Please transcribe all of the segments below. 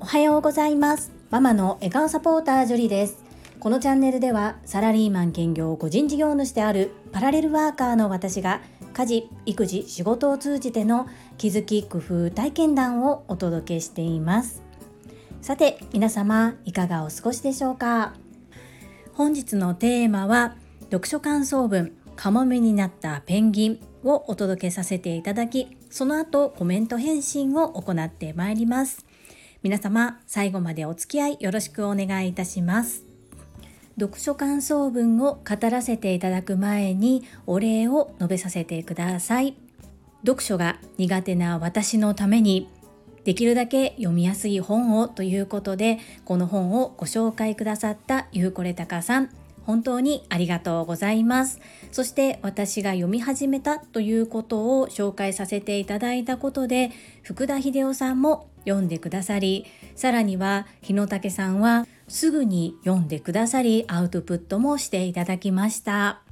おはようございます。ママの笑顔サポータージョリです。このチャンネルではサラリーマン兼業個人事業主であるパラレルワーカーの私が家事育児仕事を通じての気づき工夫体験談をお届けしています。さて皆様いかがお過ごしでしょうか？本日のテーマは読書感想文カモメになったペンギン。をお届けさせていただきその後コメント返信を行ってまいります。皆様最後までお付き合いよろしくお願いいたします。読書感想文を語らせていただく前にお礼を述べさせてください。読書が苦手な私のためにできるだけ読みやすい本をということでこの本をご紹介くださったゆうこれたかさん。本当にありがとうございます。そして私が読み始めたということを紹介させていただいたことで福田秀夫さんも読んでくださりさらには日野武さんはすぐに読んでくださりアウトプットもしていただきました。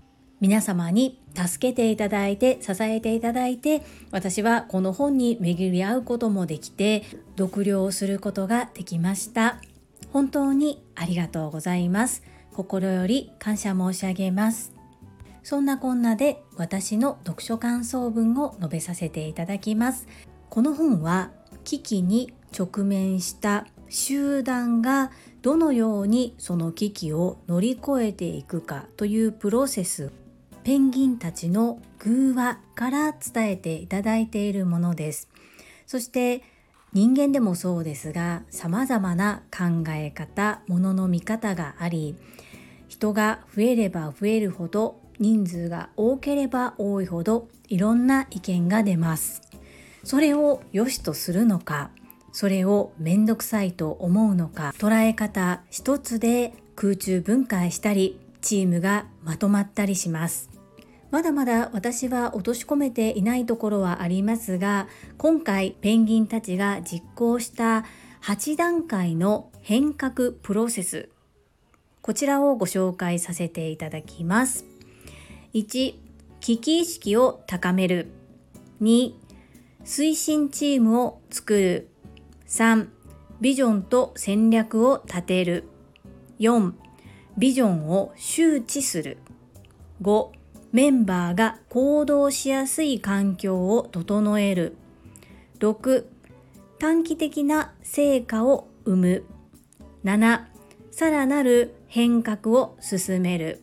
皆様に助けていただいて支えていただいて私はこの本に巡り合うこともできて読了することができました。本当にありがとうございます。心より感謝申し上げます。そんなこんなで私の読書感想文を述べさせていただきます。この本は危機に直面した集団がどのようにその危機を乗り越えていくかというプロセス。ペンギンたちの偶話から伝えていただいているものです。そして人間でもそうですが様々な考え方ものの見方があり人が増えれば増えるほど人数が多ければ多いほどいろんな意見が出ます。それを良しとするのかそれを面倒くさいと思うのか捉え方一つで空中分解したりチームがまとまったりします。まだまだ私は落とし込めていないところはありますが今回ペンギンたちが実行した8段階の変革プロセスこちらをご紹介させていただきます1危機意識を高める2推進チームを作る3ビジョンと戦略を立てる4ビジョンを周知する5メンバーが行動しやすい環境を整える。6. 短期的な成果を生む。7. さらなる変革を進める。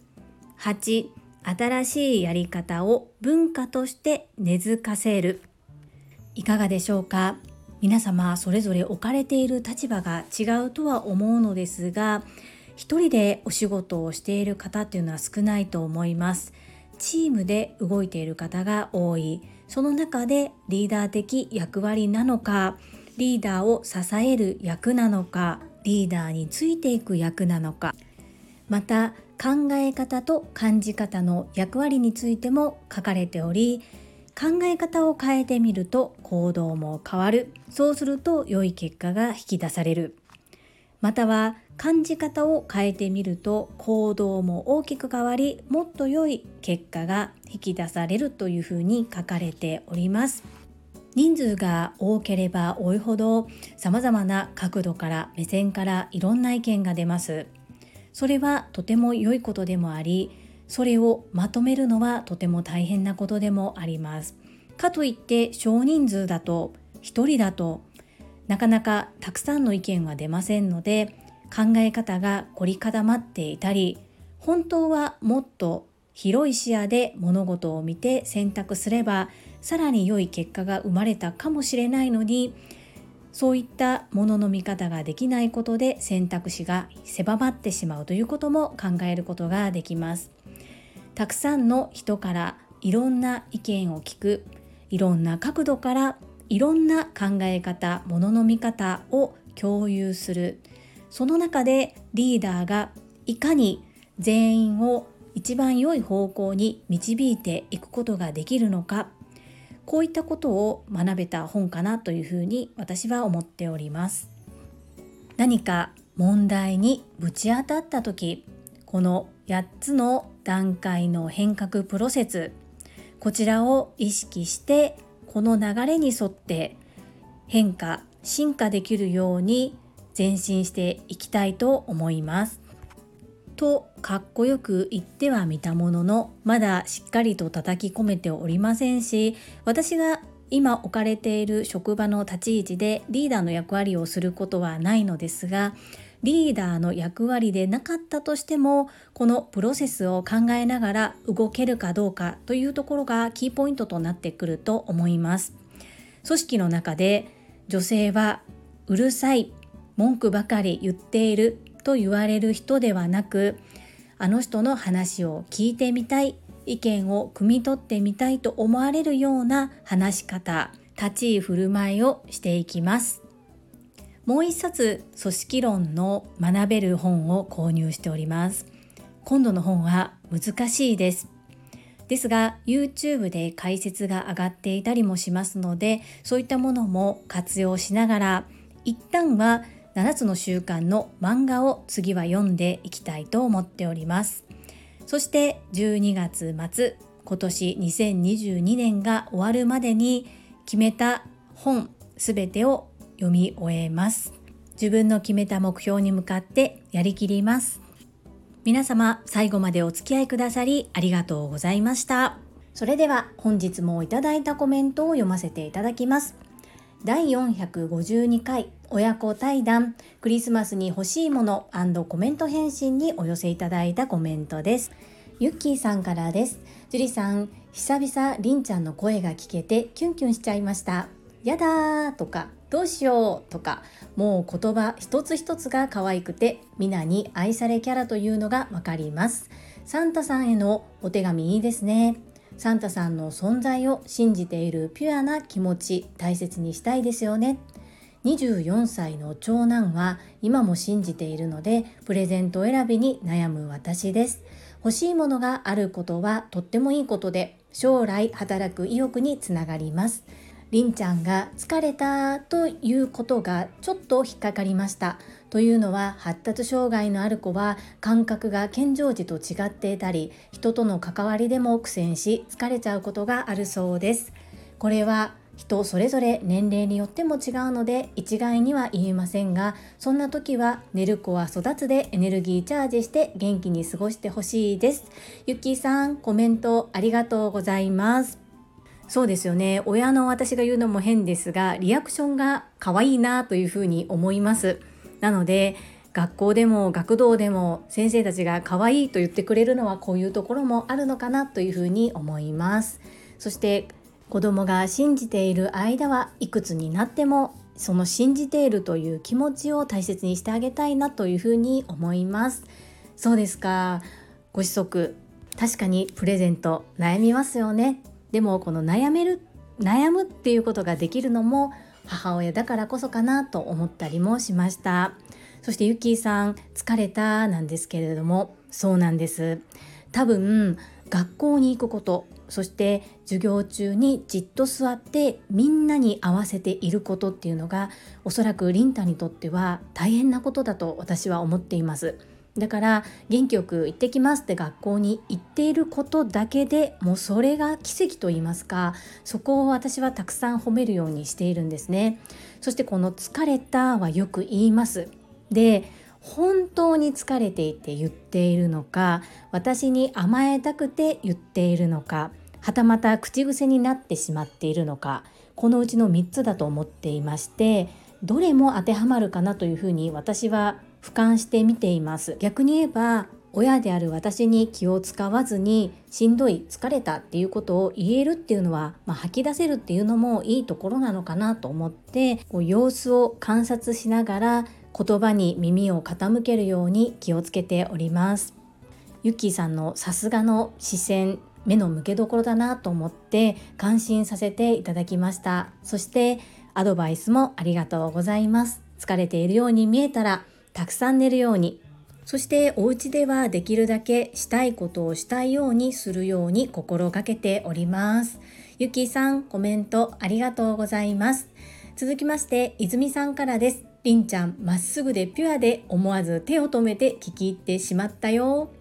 8. 新しいやり方を文化として根付かせる。いかがでしょうか？皆様それぞれ置かれている立場が違うとは思うのですが一人でお仕事をしている方っていうのは少ないと思います。チームで動いている方が多いその中でリーダー的役割なのかリーダーを支える役なのかリーダーについていく役なのか。また考え方と感じ方の役割についても書かれており考え方を変えてみると行動も変わる。そうすると良い結果が引き出される。または感じ方を変えてみると行動も大きく変わりもっと良い結果が引き出されるというふうに書かれております。人数が多ければ多いほど様々な角度から目線からいろんな意見が出ます。それはとても良いことでもありそれをまとめるのはとても大変なことでもあります。かといって少人数だと1人だとなかなかたくさんの意見は出ませんので考え方が凝り固まっていたり本当はもっと広い視野で物事を見て選択すればさらに良い結果が生まれたかもしれないのにそういったものの見方ができないことで選択肢が狭まってしまうということも考えることができます。たくさんの人からいろんな意見を聞くいろんな角度からいろんな考え方ものの見方を共有する。その中でリーダーがいかに全員を一番良い方向に導いていくことができるのか。こういったことを学べた本かなというふうに私は思っております。何か問題にぶち当たった時この8つの段階の変革プロセスこちらを意識してこの流れに沿って変化進化できるように前進していきたいと思います。とかっこよく言ってはみたもののまだしっかりと叩き込めておりませんし私が今置かれている職場の立ち位置でリーダーの役割をすることはないのですがリーダーの役割でなかったとしてもこのプロセスを考えながら動けるかどうかというところがキーポイントとなってくると思います。組織の中で女性はうるさい文句ばかり言っていると言われる人ではなくあの人の話を聞いてみたい意見を汲み取ってみたいと思われるような話し方立ち居振る舞いをしていきます。もう一冊組織論の学べる本を購入しております。今度の本は難しいです。ですが YouTube で解説が上がっていたりもしますのでそういったものも活用しながら一旦は7つの習慣の漫画を次は読んでいきたいと思っております。そして12月末今年2022年が終わるまでに決めた本すべてを読み終えます。自分の決めた目標に向かってやりきります。皆様最後までお付き合いくださりありがとうございました。それでは本日もいただいたコメントを読ませていただきます。第452回親子対談クリスマスに欲しいものコメント返信にお寄せいただいたコメントです。ゆっきーさんからです。樹里さん久々りんちゃんの声が聞けてキュンキュンしちゃいました。やだーとかどうしようとかもう言葉一つ一つが可愛くて皆に愛されキャラというのがわかります。サンタさんへのお手紙いいですね。サンタさんの存在を信じているピュアな気持ち大切にしたいですよね。24歳の長男は今も信じているのでプレゼント選びに悩む私です。欲しいものがあることはとってもいいことで将来働く意欲につながります。りんちゃんが疲れたということがちょっと引っかかりました。というのは発達障害のある子は感覚が健常時と違っていたり人との関わりでも苦戦し疲れちゃうことがあるそうです。これは人それぞれ年齢によっても違うので一概には言えませんがそんな時は寝る子は育つでエネルギーチャージして元気に過ごしてほしいです。ゆきさんコメントありがとうございます。そうですよね。親の私が言うのも変ですがリアクションが可愛いなというふうに思います。なので学校でも学童でも先生たちが可愛いと言ってくれるのはこういうところもあるのかなというふうに思います。そして子供が信じている間はいくつになってもその信じているという気持ちを大切にしてあげたいなというふうに思います。そうですか。ご子息。確かにプレゼント悩みますよね。でもこの悩める悩むっていうことができるのも母親だからこそかなと思ったりもしました。そしてゆきーさん疲れたなんですけれども。そうなんです。多分学校に行くことそして授業中にじっと座ってみんなに合わせていることっていうのがおそらくリンタにとっては大変なことだと私は思っています。だから元気よく行ってきますって学校に行っていることだけでもうそれが奇跡と言いますかそこを私はたくさん褒めるようにしているんですね。そしてこの疲れたはよく言います。で本当に疲れていて言っているのか私に甘えたくて言っているのかはたまた口癖になってしまっているのかこのうちの3つだと思っていましてどれも当てはまるかなというふうに私は俯瞰して見ています。逆に言えば親である私に気を使わずにしんどい疲れたっていうことを言えるっていうのは、まあ、吐き出せるっていうのもいいところなのかなと思ってこう様子を観察しながら言葉に耳を傾けるように気をつけております。ゆきーさんのさすがの視線目の向けどころだなと思って感心させていただきました。そしてアドバイスもありがとうございます。疲れているように見えたらたくさん寝るようにそしてお家ではできるだけしたいことをしたいようにするように心がけております。ゆきさんコメントありがとうございます。続きまして泉さんからです。りんちゃんまっすぐでピュアで思わず手を止めて聞き入ってしまったよ。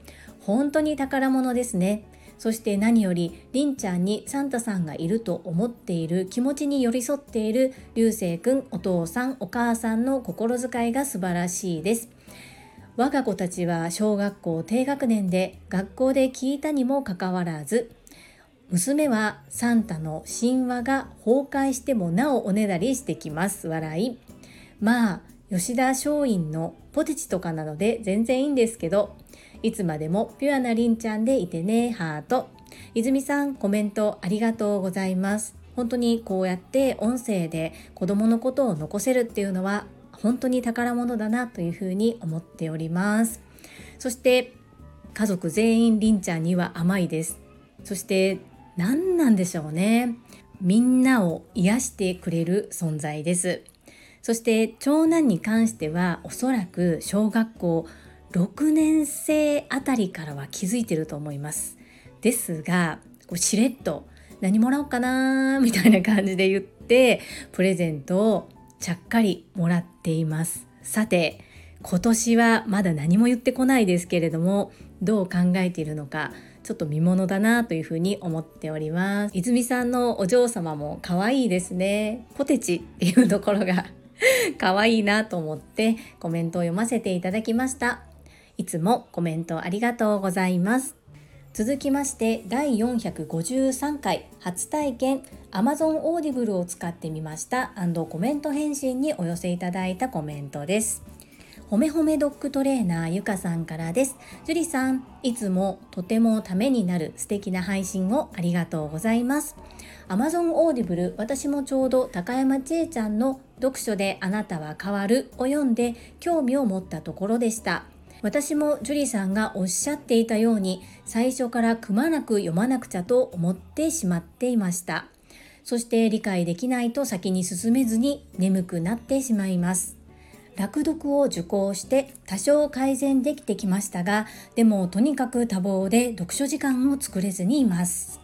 本当に宝物ですね。そして何よりりんちゃんにサンタさんがいると思っている気持ちに寄り添っている流星くんお父さんお母さんの心遣いが素晴らしいです。我が子たちは小学校低学年で学校で聞いたにもかかわらず娘はサンタの神話が崩壊してもなおおねだりしてきます。笑い。まあ吉田松陰のポテチとかなので全然いいんですけどいつまでもピュアなりんちゃんでいてねハート。泉さんコメントありがとうございます。本当にこうやって音声で子供のことを残せるっていうのは本当に宝物だなというふうに思っております。そして家族全員りんちゃんには甘いです。そして何なんでしょうね。みんなを癒してくれる存在です。そして長男に関してはおそらく小学校6年生あたりからは気づいてると思います。ですがこうしれっと何もらおうかなみたいな感じで言ってプレゼントをちゃっかりもらっています。さて今年はまだ何も言ってこないですけれどもどう考えているのかちょっと見ものだなというふうに思っております。泉さんのお嬢様も可愛いですね。ポテチっていうところが 可愛いなと思ってコメントを読ませていただきました。いつもコメントありがとうございます。続きまして第453回初体験 Amazon Audible を使ってみましたコメント返信にお寄せいただいたコメントですほめほめドッグトレーナーゆかさんからです。樹里さん、いつもとてもためになる素敵な配信をありがとうございます。Amazon Audible 私もちょうど高山千恵ちゃんの読書であなたは変わるを読んで興味を持ったところでした。私も樹里さんがおっしゃっていたように最初からくまなく読まなくちゃと思ってしまっていました。そして理解できないと先に進めずに眠くなってしまいます。楽読を受講して多少改善できてきましたがでもとにかく多忙で読書時間を作れずにいます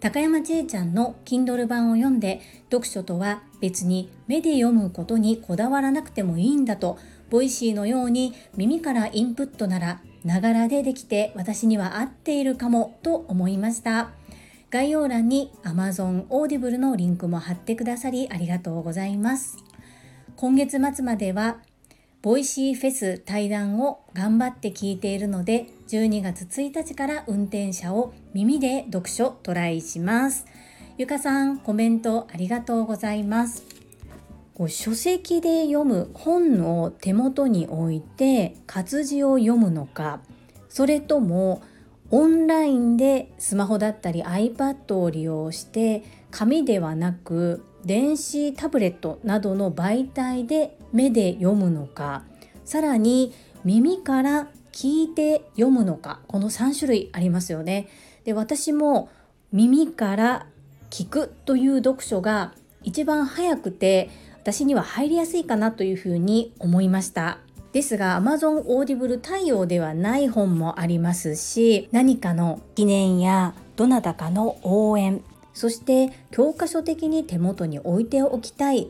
高山千恵ちゃんの Kindle 版を読んで読書とは別に目で読むことにこだわらなくてもいいんだとボイシーのように耳からインプットならながらでできて私には合っているかもと思いました。概要欄に Amazon Audible のリンクも貼ってくださりありがとうございます。今月末まではボイシーフェス対談を頑張って聞いているので12月1日から運転者を耳で読書トライします。ゆかさんコメントありがとうございます。書籍で読む本を手元に置いて活字を読むのかそれともオンラインでスマホだったり iPad を利用して紙ではなく電子タブレットなどの媒体で目で読むのかさらに耳から聞いて読むのかこの3種類ありますよね。で私も耳から聞くという読書が一番早くて私には入りやすいかなというふうに思いました。ですが Amazon Audible 対応ではない本もありますし何かの記念やどなたかの応援そして教科書的に手元に置いておきたい。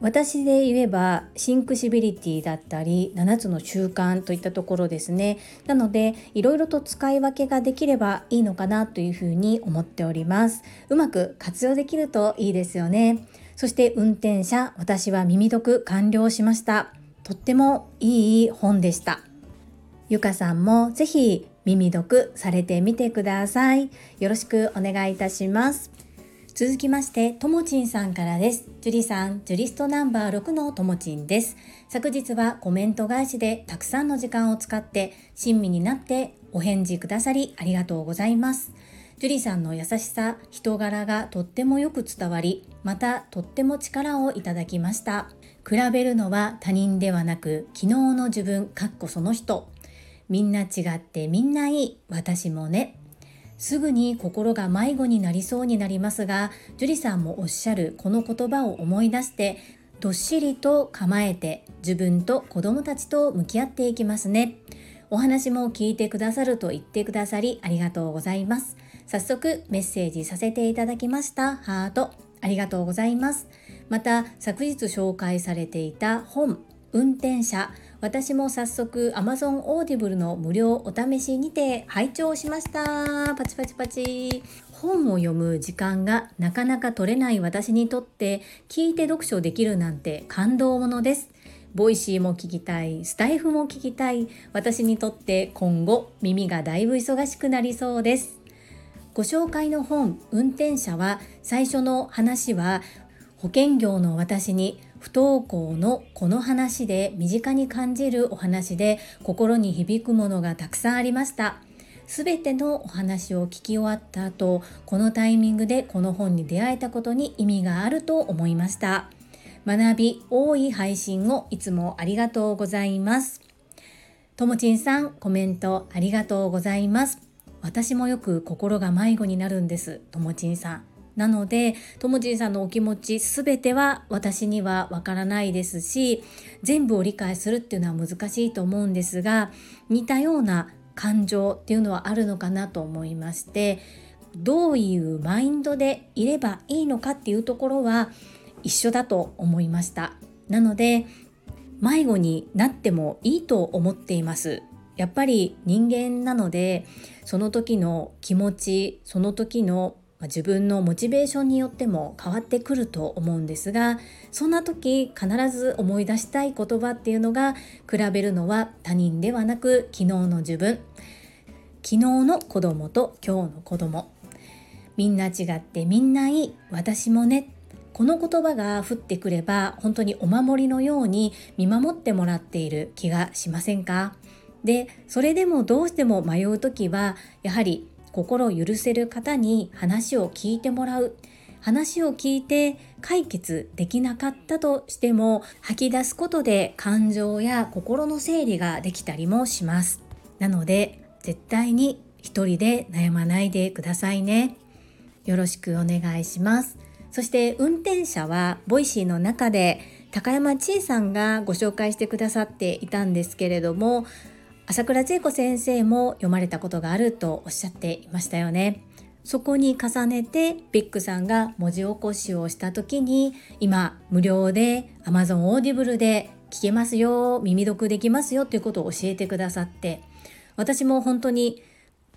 私で言えばシンクシビリティだったり7つの習慣といったところですね。なのでいろいろと使い分けができればいいのかなというふうに思っております。うまく活用できるといいですよね。そして運転者私は耳読完了しましたとってもいい本でしたゆかさんもぜひ耳読されてみてくださいよろしくお願いいたします続きまして、ともちんさんからです。ジュリさん、ジュリストナンバー6のともちんです。昨日はコメント返しでたくさんの時間を使って親身になってお返事くださりありがとうございます。ジュリさんの優しさ、人柄がとってもよく伝わり、またとっても力をいただきました。比べるのは他人ではなく、昨日の自分、かっこその人。みんな違ってみんないい、私もね。すぐに心が迷子になりそうになりますが樹里さんもおっしゃるこの言葉を思い出してどっしりと構えて自分と子供たちと向き合っていきますねお話も聞いてくださると言ってくださりありがとうございます早速メッセージさせていただきましたハートありがとうございます。また昨日紹介されていた本運転者。私も早速 Amazon Audible の無料お試しにて拝聴しました。パチパチパチ。本を読む時間がなかなか取れない私にとって聞いて読書できるなんて感動ものです。ボイシーも聞きたい、スタイフも聞きたい、私にとって今後耳がだいぶ忙しくなりそうです。ご紹介の本、運転者は最初の話は保険業の私に不登校の子の話で身近に感じるお話で心に響くものがたくさんありました。すべてのお話を聞き終わった後、このタイミングでこの本に出会えたことに意味があると思いました。学び多い配信をいつもありがとうございます。ともちんさん、コメントありがとうございます。私もよく心が迷子になるんです。ともちんさん。なので、ともちんさんのお気持ちすべては私にはわからないですし、全部を理解するっていうのは難しいと思うんですが、似たような感情っていうのはあるのかなと思いまして、どういうマインドでいればいいのかっていうところは一緒だと思いましたなので迷子になってもいいと思っていますやっぱり人間なのでその時の気持ちその時の自分のモチベーションによっても変わってくると思うんですがそんな時必ず思い出したい言葉っていうのが比べるのは他人ではなく昨日の自分昨日の子供と今日の子供。みんな違ってみんないい私もね。この言葉が降ってくれば本当にお守りのように見守ってもらっている気がしませんか？でそれでもどうしても迷う時はやはり心を許せる方に話を聞いてもらう。話を聞いて解決できなかったとしても吐き出すことで感情や心の整理ができたりもします。なので絶対に一人で悩まないでくださいね。よろしくお願いします。そして運転者はボイシーの中で高山千恵さんがご紹介してくださっていたんですけれども朝倉千恵子先生も読まれたことがあるとおっしゃっていましたよね。そこに重ねてビッグさんが文字起こしをした時に今無料で Amazon Audible で聞けますよ耳読できますよということを教えてくださって私も本当に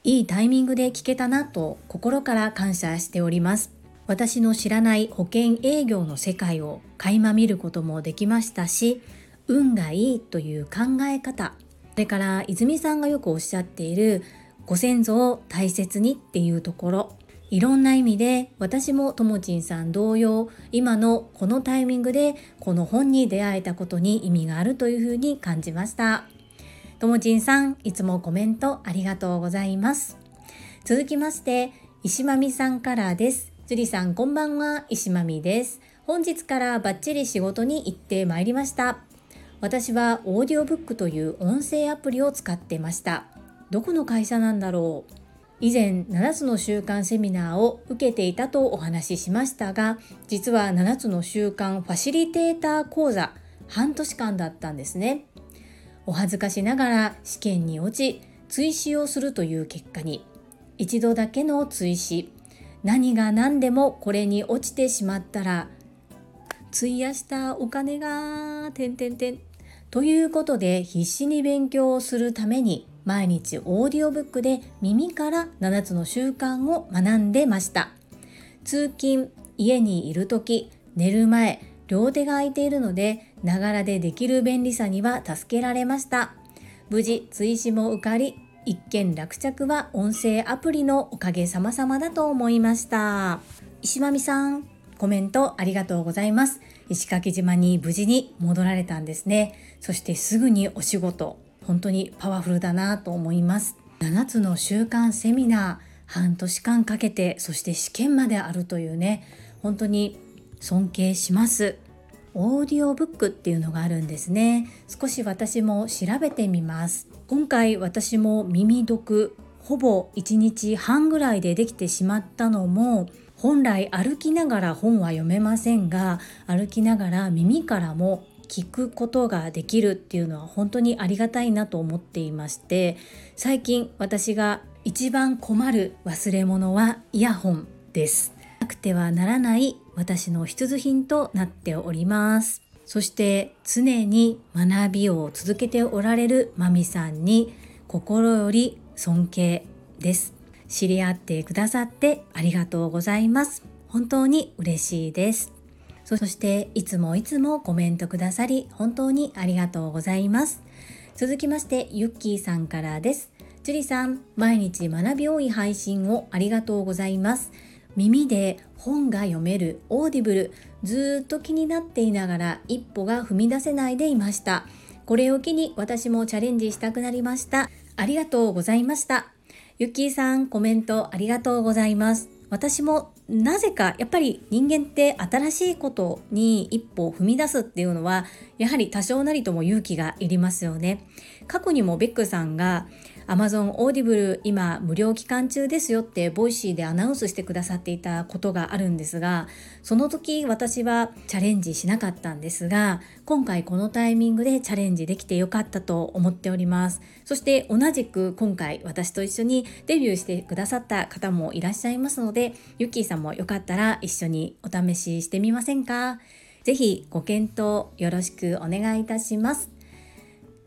いいタイミングで聞けたなと心から感謝しております。私の知らない保険営業の世界を垣間見ることもできましたし運がいいという考え方それから泉さんがよくおっしゃっているご先祖を大切にっていうところ。いろんな意味で私もともちんさん同様今のこのタイミングでこの本に出会えたことに意味があるというふうに感じました。ともちんさんいつもコメントありがとうございます。続きまして石まみさんからです。樹里さんこんばんは。石まみです。本日からバッチリ仕事に行ってまいりました。私はオーディオブックという音声アプリを使ってました。どこの会社なんだろう？以前7つの習慣セミナーを受けていたとお話ししましたが実は7つの習慣ファシリテーター講座半年間だったんですね。お恥ずかしながら試験に落ち追試をするという結果に。一度だけの追試。何が何でもこれに落ちてしまったら費やしたお金が点々点ということで必死に勉強をするために毎日オーディオブックで耳から7つの習慣を学んでました。通勤家にいる時寝る前両手が空いているのでながらでできる便利さには助けられました。無事追試も受かり一件落着は音声アプリのおかげさまさまだと思いました。石間美さんコメントありがとうございます。石垣島に無事に戻られたんですね。そしてすぐにお仕事。本当にパワフルだなと思います。7つの習慣セミナー半年間かけてそして試験まであるというね。本当に尊敬します。オーディオブックっていうのがあるんですね。少し私も調べてみます。今回私も耳読ほぼ1日半ぐらいでできてしまったのも本来歩きながら本は読めませんが歩きながら耳からも聞くことができるっていうのは本当にありがたいなと思っていまして最近私が一番困る忘れ物はイヤホンですなくてはならない私の必需品となっておりますそして常に学びを続けておられるまみさんに心より尊敬です。知り合ってくださってありがとうございます。本当に嬉しいです。そしていつもいつもコメントくださり本当にありがとうございます。続きましてゆっきーさんからです。樹里さん、毎日学び多い配信をありがとうございます。耳で本が読める Audible ずっと気になっていながら一歩が踏み出せないでいましたこれを機に私もチャレンジしたくなりましたありがとうございましたゆっきーさんコメントありがとうございます。私もなぜかやっぱり人間って新しいことに一歩踏み出すっていうのはやはり多少なりとも勇気がいりますよね。過去にもベックさんが Amazon Audible 今無料期間中ですよって Voicy でアナウンスしてくださっていたことがあるんですがその時私はチャレンジしなかったんですが今回このタイミングでチャレンジできてよかったと思っております。そして同じく今回私と一緒にデビューしてくださった方もいらっしゃいますのでゆっきーさんもよかったら一緒にお試ししてみませんか？ぜひご検討よろしくお願いいたします。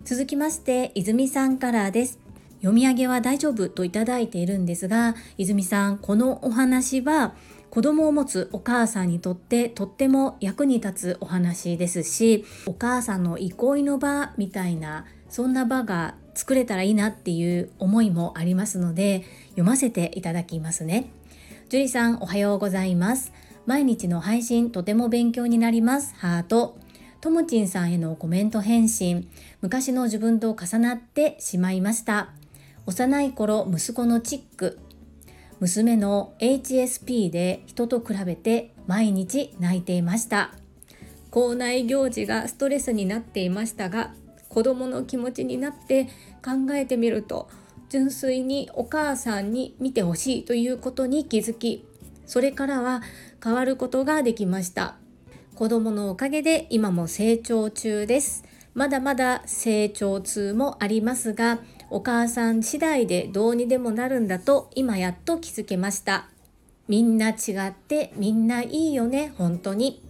続きまして泉さんからです。読み上げは大丈夫といただいているんですが泉さんこのお話は子供を持つお母さんにとってとっても役に立つお話ですしお母さんの憩いの場みたいなそんな場が作れたらいいなっていう思いもありますので読ませていただきますね。樹里さんおはようございます。毎日の配信とても勉強になります。ハート。ともちんさんへのコメント返信。昔の自分と重なってしまいました。幼い頃息子のチック。娘の HSP で人と比べて毎日泣いていました。校内行事がストレスになっていましたが子供の気持ちになって考えてみると純粋にお母さんに見てほしいということに気づきそれからは変わることができました。子供のおかげで今も成長中です。まだまだ成長痛もありますがお母さん次第でどうにでもなるんだと今やっと気づけました。みんな違ってみんないいよね、本当に。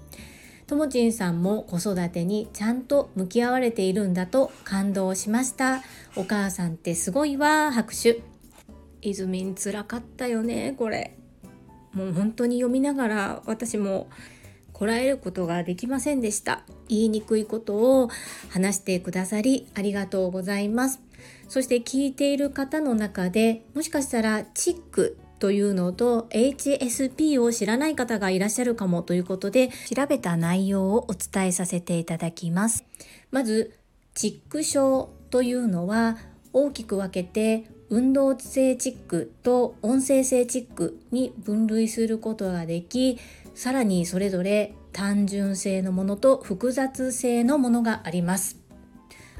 ともちんさんも子育てにちゃんと向き合われているんだと感動しました。お母さんってすごいわ、拍手。いずみんつらかったよね、これ。もう本当に読みながら私もこらえることができませんでした。言いにくいことを話してくださりありがとうございます。そして聞いている方の中でもしかしたらチックというのと HSP を知らない方がいらっしゃるかもということで調べた内容をお伝えさせていただきます。まず、チック症というのは大きく分けて運動性チックと音声性チックに分類することができさらにそれぞれ単純性のものと複雑性のものがあります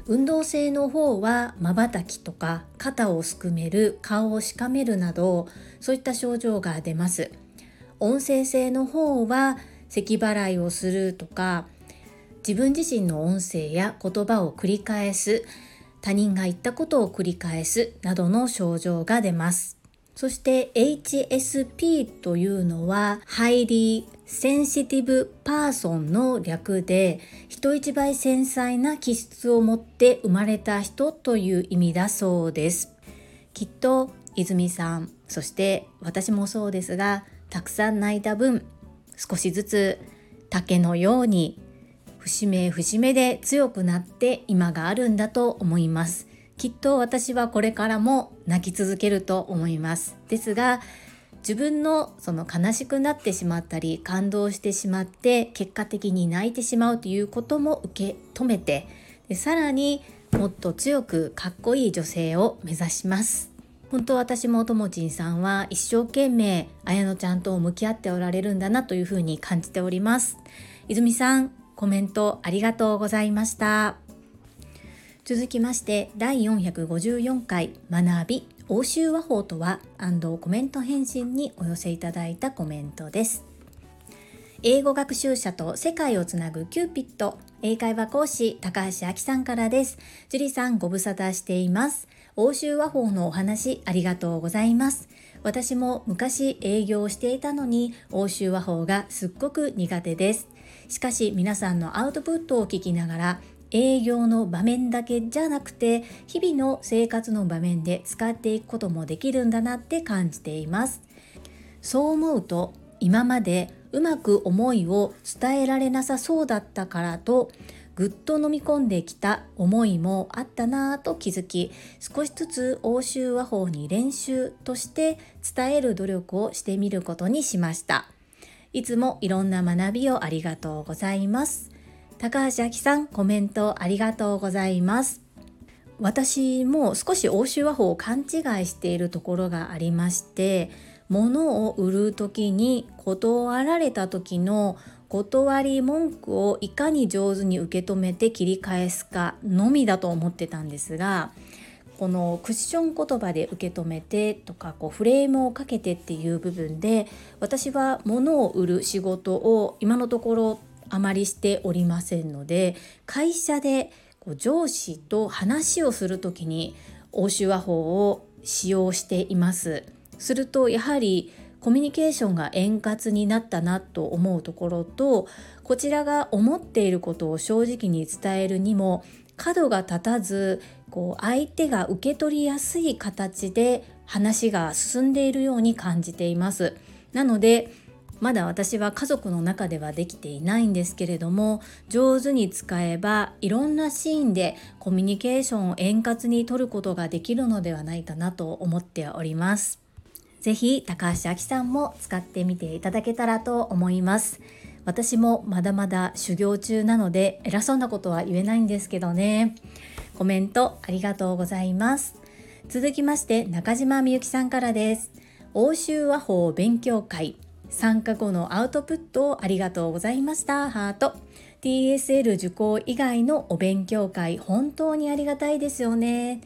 運動性の方は瞬きとか肩をすくめる顔をしかめるなどそういった症状が出ます。音声性の方は咳払いをするとか自分自身の音声や言葉を繰り返す他人が言ったことを繰り返すなどの症状が出ます。そして HSP というのは Highly Sensitive Person の略で人一倍繊細な気質を持って生まれた人という意味だそうです。きっと泉さんそして私もそうですがたくさん泣いた分少しずつ竹のように節目節目で強くなって今があるんだと思います。きっと私はこれからも泣き続けると思います。ですが自分のその悲しくなってしまったり感動してしまって結果的に泣いてしまうということも受け止めてでさらにもっと強くかっこいい女性を目指します。本当私もともちんさんは一生懸命綾乃ちゃんと向き合っておられるんだなというふうに感じております。泉さんコメントありがとうございました。続きまして第454回学び。欧州和法とはコメント返信にお寄せいただいたコメントです。英語学習者と世界をつなぐキューピット英会話講師高橋明さんからです。樹里さんご無沙汰しています。欧州和法のお話ありがとうございます。私も昔営業をしていたのに欧州和法がすっごく苦手です。しかし皆さんのアウトプットを聞きながら営業の場面だけじゃなくて日々の生活の場面で使っていくこともできるんだなって感じています。そう思うと今までうまく思いを伝えられなさそうだったからとぐっと飲み込んできた思いもあったなぁと気づき少しずつ欧州和法に練習として伝える努力をしてみることにしました。いつもいろんな学びをありがとうございます。高橋明さんコメントありがとうございます。私も少し欧州和法を勘違いしているところがありまして物を売る時に断られた時の断り文句をいかに上手に受け止めて切り返すかのみだと思ってたんですがこのクッション言葉で受け止めてとかこうフレームをかけてっていう部分で私は物を売る仕事を今のところあまりしておりませんので会社でこう上司と話をする時に欧州和法を使用しています。するとやはりコミュニケーションが円滑になったなと思うところとこちらが思っていることを正直に伝えるにも角が立たずこう相手が受け取りやすい形で話が進んでいるように感じています。なのでまだ私は家族の中ではできていないんですけれども上手に使えばいろんなシーンでコミュニケーションを円滑にとることができるのではないかなと思っております。ぜひ高橋明さんも使ってみていただけたらと思います。私もまだまだ修行中なので偉そうなことは言えないんですけどね。コメントありがとうございます。続きまして中島みゆきさんからです。欧州和法勉強会参加後のアウトプットをありがとうございました。ハート。TSL 受講以外のお勉強会、本当にありがたいですよね。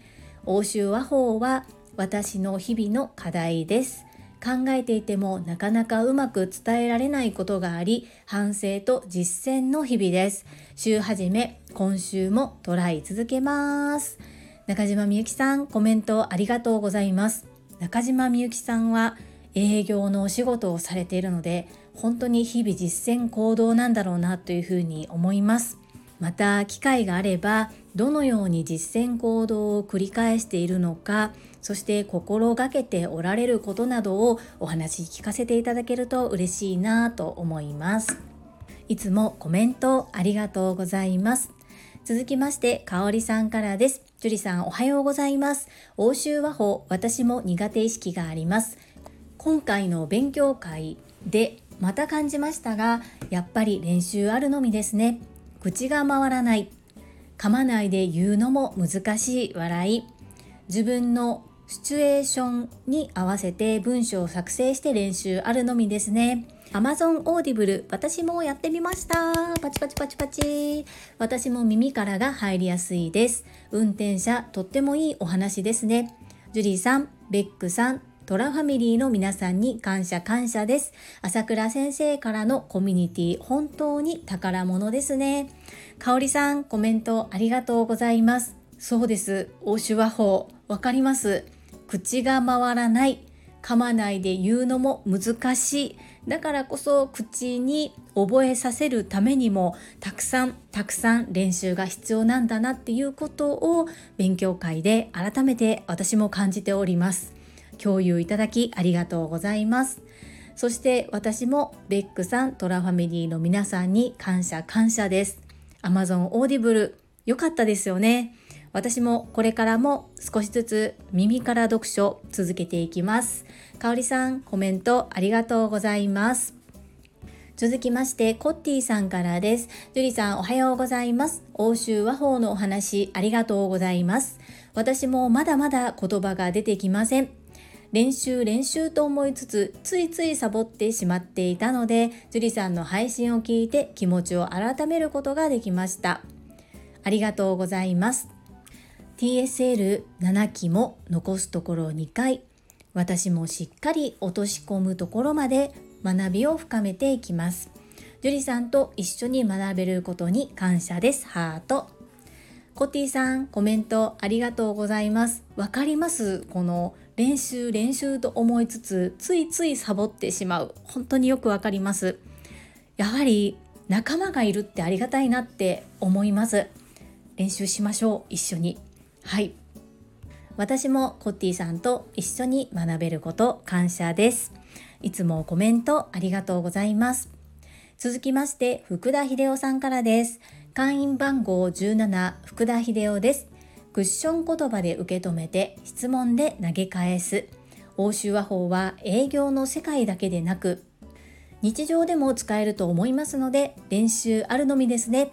欧州和法は私の日々の課題です。考えていてもなかなかうまく伝えられないことがあり、反省と実践の日々です。週始め、今週もトライ続けます。中島みゆきさん、コメントありがとうございます。中島みゆきさんは営業のお仕事をされているので本当に日々実践行動なんだろうなというふうに思いますまた機会があればどのように実践行動を繰り返しているのかそして心がけておられることなどをお話聞かせていただけると嬉しいなと思いますいつもコメントありがとうございます続きまして、かおりさんからです。樹里さんおはようございます。欧州和法、私も苦手意識があります。今回の勉強会でまた感じましたがやっぱり練習あるのみですね。口が回らない。噛まないで言うのも難しい笑い。自分のシチュエーションに合わせて文章を作成して練習あるのみですね。Amazon Audible 私もやってみました。パチパチパチパチ。私も耳からが入りやすいです。運転者とってもいいお話ですね。ジュリーさんベックさんトラファミリーの皆さんに感謝感謝です。朝倉先生からのコミュニティ本当に宝物ですね。かおりさんコメントありがとうございます。そうです。欧州和法わかります。口が回らない。噛まないで言うのも難しい。だからこそ口に覚えさせるためにもたくさんたくさん練習が必要なんだなっていうことを勉強会で改めて私も感じております。共有いただきありがとうございますそして私もベックさんトラファミリーの皆さんに感謝感謝です Amazon Audible 良かったですよね私もこれからも少しずつ耳から読書続けていきますかおりさんコメントありがとうございます続きまして、コッティさんからです。ジュリさん、おはようございます。欧州和法のお話、ありがとうございます。私もまだまだ言葉が出てきません。練習練習と思いつつついついサボってしまっていたので樹里さんの配信を聞いて気持ちを改めることができました。ありがとうございます。TSL7 期も残すところ2回私もしっかり落とし込むところまで学びを深めていきます。樹里さんと一緒に学べることに感謝です。ハート。コティさんコメントありがとうございます。わかります？この練習練習と思いつつついついサボってしまう。本当によくわかります。やはり仲間がいるってありがたいなって思います。練習しましょう一緒に。はい。私もコッティさんと一緒に学べること感謝です。いつもコメントありがとうございます。続きまして福田秀夫さんからです。会員番号17福田秀夫です。クッション言葉で受け止めて質問で投げ返す。欧州和法は営業の世界だけでなく日常でも使えると思いますので練習あるのみですね。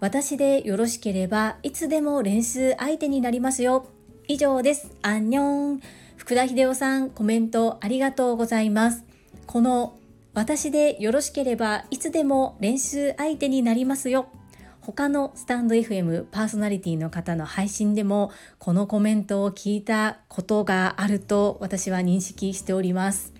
私でよろしければいつでも練習相手になりますよ。以上です。アンニョン。福田秀夫さんコメントありがとうございます。この私でよろしければいつでも練習相手になりますよ。他のスタンド FM パーソナリティの方の配信でもこのコメントを聞いたことがあると私は認識しております。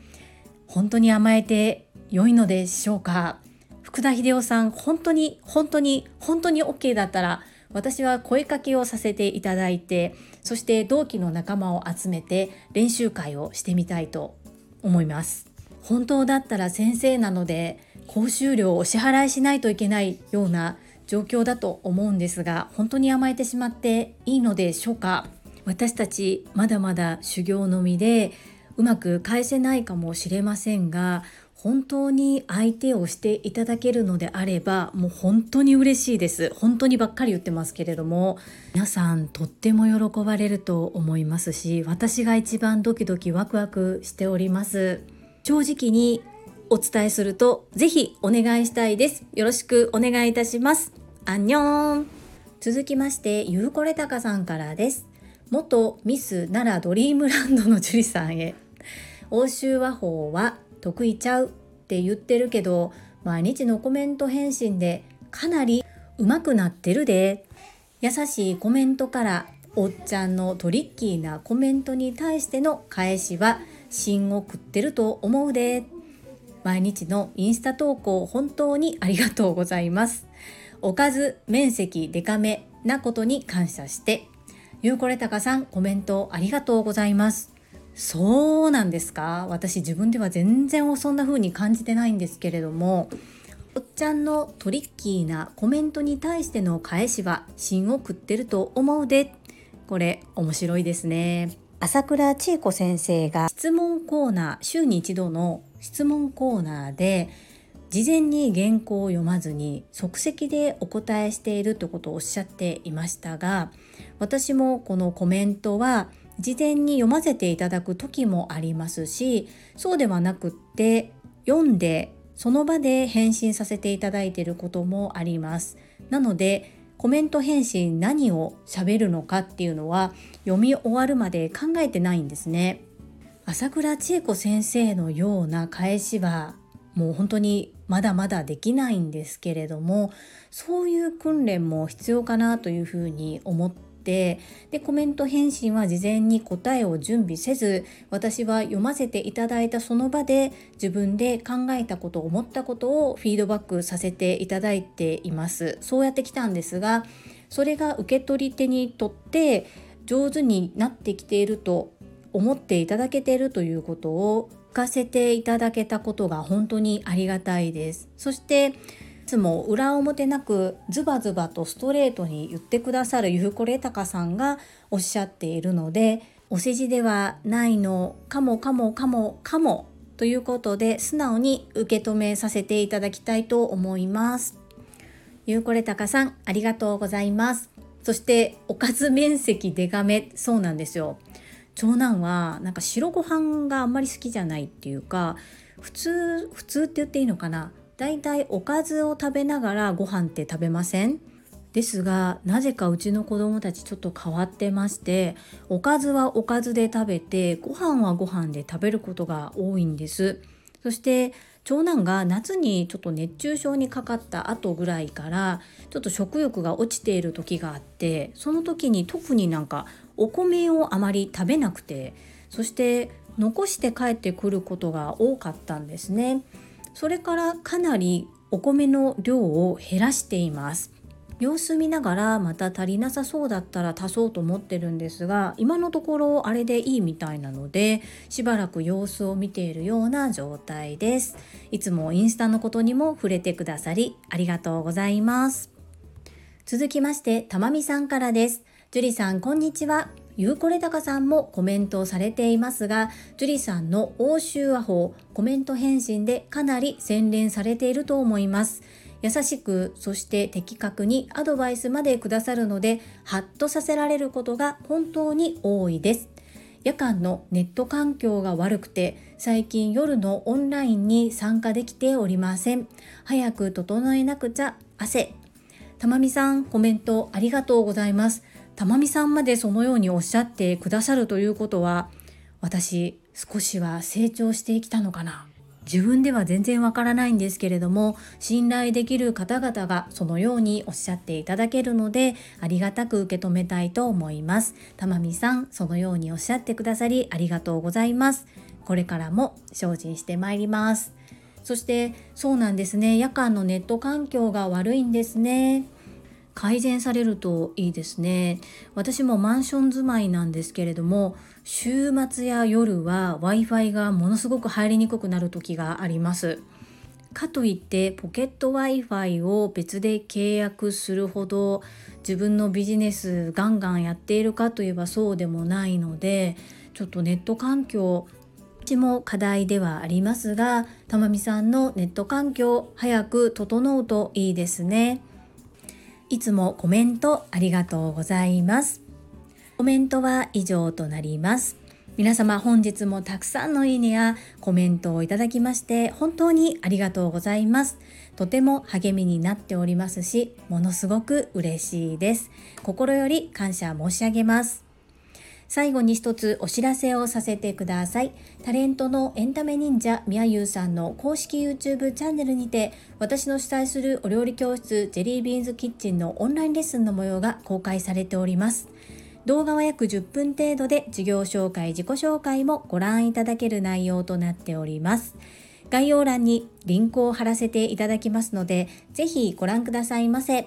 本当に甘えて良いのでしょうか？福田秀夫さん本当に本当に本当に OK だったら私は声かけをさせていただいてそして同期の仲間を集めて練習会をしてみたいと思います。本当だったら先生なので講習料をお支払いしないといけないような状況だと思うんですが本当に甘えてしまっていいのでしょうか？私たちまだまだ修行のみでうまく返せないかもしれませんが本当に相手をしていただけるのであればもう本当に嬉しいです。本当にばっかり言ってますけれども皆さんとっても喜ばれると思いますし私が一番ドキドキワクワクしております。正直にお伝えするとぜひお願いしたいです。よろしくお願いいたします。アンニョン。続きましてゆうこれたかさんからです。元ミス奈良ドリームランドの樹里さんへ。欧州和法は得意ちゃうって言ってるけど毎日のコメント返信でかなり上手くなってるで。優しいコメントからおっちゃんのトリッキーなコメントに対しての返しは芯を食ってると思うで。毎日のインスタ投稿本当にありがとうございます。おかず面積デカめなことに感謝して。ゆうこれたかさんコメントありがとうございます。そうなんですか？私自分では全然そんな風に感じてないんですけれども。おっちゃんのトリッキーなコメントに対しての返しは芯を食ってると思うで。これ面白いですね。朝倉千恵子先生が質問コーナー週に一度の質問コーナーで事前に原稿を読まずに即席でお答えしているということをおっしゃっていましたが私もこのコメントは事前に読ませていただく時もありますしそうではなくって読んでその場で返信させていただいていることもあります。なのでコメント返信何を喋るのかっていうのは読み終わるまで考えてないんですね。朝倉千恵子先生のような返しはもう本当にまだまだできないんですけれどもそういう訓練も必要かなというふうに思ってでコメント返信は事前に答えを準備せず私は読ませていただいたその場で自分で考えたこと思ったことをフィードバックさせていただいています。そうやってきたんですがそれが受け取り手にとって上手になってきていると思っていただけているということを聞かせていただけたことが本当にありがたいですそしていつも裏表なくズバズバとストレートに言ってくださるゆうこれたかさんがおっしゃっているのでお世辞ではないのかもかもかもかもということで素直に受け止めさせていただきたいと思います。ゆうこれたかさんありがとうございます。そしておかず面積デカめそうなんですよ。長男はなんか白ご飯があんまり好きじゃないっていうか普通普通って言っていいのかな。だいたいおかずを食べながらご飯って食べません？ですがなぜかうちの子供たちちょっと変わってましておかずはおかずで食べてご飯はご飯で食べることが多いんです。そして長男が夏にちょっと熱中症にかかった後ぐらいからちょっと食欲が落ちている時があってその時に特になんかお米をあまり食べなくてそして残して帰ってくることが多かったんですね。それからかなりお米の量を減らしています。様子見ながらまた足りなさそうだったら足そうと思ってるんですが今のところあれでいいみたいなのでしばらく様子を見ているような状態です。いつもインスタのことにも触れてくださりありがとうございます。続きましてたまみさんからです。樹里さんこんにちは。ゆうこれたかさんもコメントをされていますが、樹里さんの欧州和法コメント返信でかなり洗練されていると思います。優しくそして的確にアドバイスまでくださるのでハッとさせられることが本当に多いです。夜間のネット環境が悪くて最近夜のオンラインに参加できておりません。早く整えなくちゃ汗。たまみさんコメントありがとうございます。たまみさんまでそのようにおっしゃってくださるということは私少しは成長してきたのかな。自分では全然わからないんですけれども信頼できる方々がそのようにおっしゃっていただけるのでありがたく受け止めたいと思います。たまみさんそのようにおっしゃってくださりありがとうございます。これからも精進してまいります。そしてそうなんですね。夜間のネット環境が悪いんですね。改善されるといいですね私もマンション住まいなんですけれども週末や夜は Wi-Fi がものすごく入りにくくなる時がありますかといってポケット Wi-Fi を別で契約するほど自分のビジネスガンガンやっているかといえばそうでもないのでちょっとネット環境うちも課題ではありますがたまみさんのネット環境早く整うといいですね。いつもコメントありがとうございます。コメントは以上となります。皆様本日もたくさんのいいねやコメントをいただきまして本当にありがとうございます。とても励みになっておりますし、ものすごく嬉しいです。心より感謝申し上げます。最後に一つお知らせをさせてください。タレントのエンタメ忍者みやゆうさんの公式 YouTube チャンネルにて私の主催するお料理教室ジェリービーンズキッチンのオンラインレッスンの模様が公開されております。動画は約10分程度で授業紹介、自己紹介もご覧いただける内容となっております。概要欄にリンクを貼らせていただきますので、ぜひご覧くださいませ。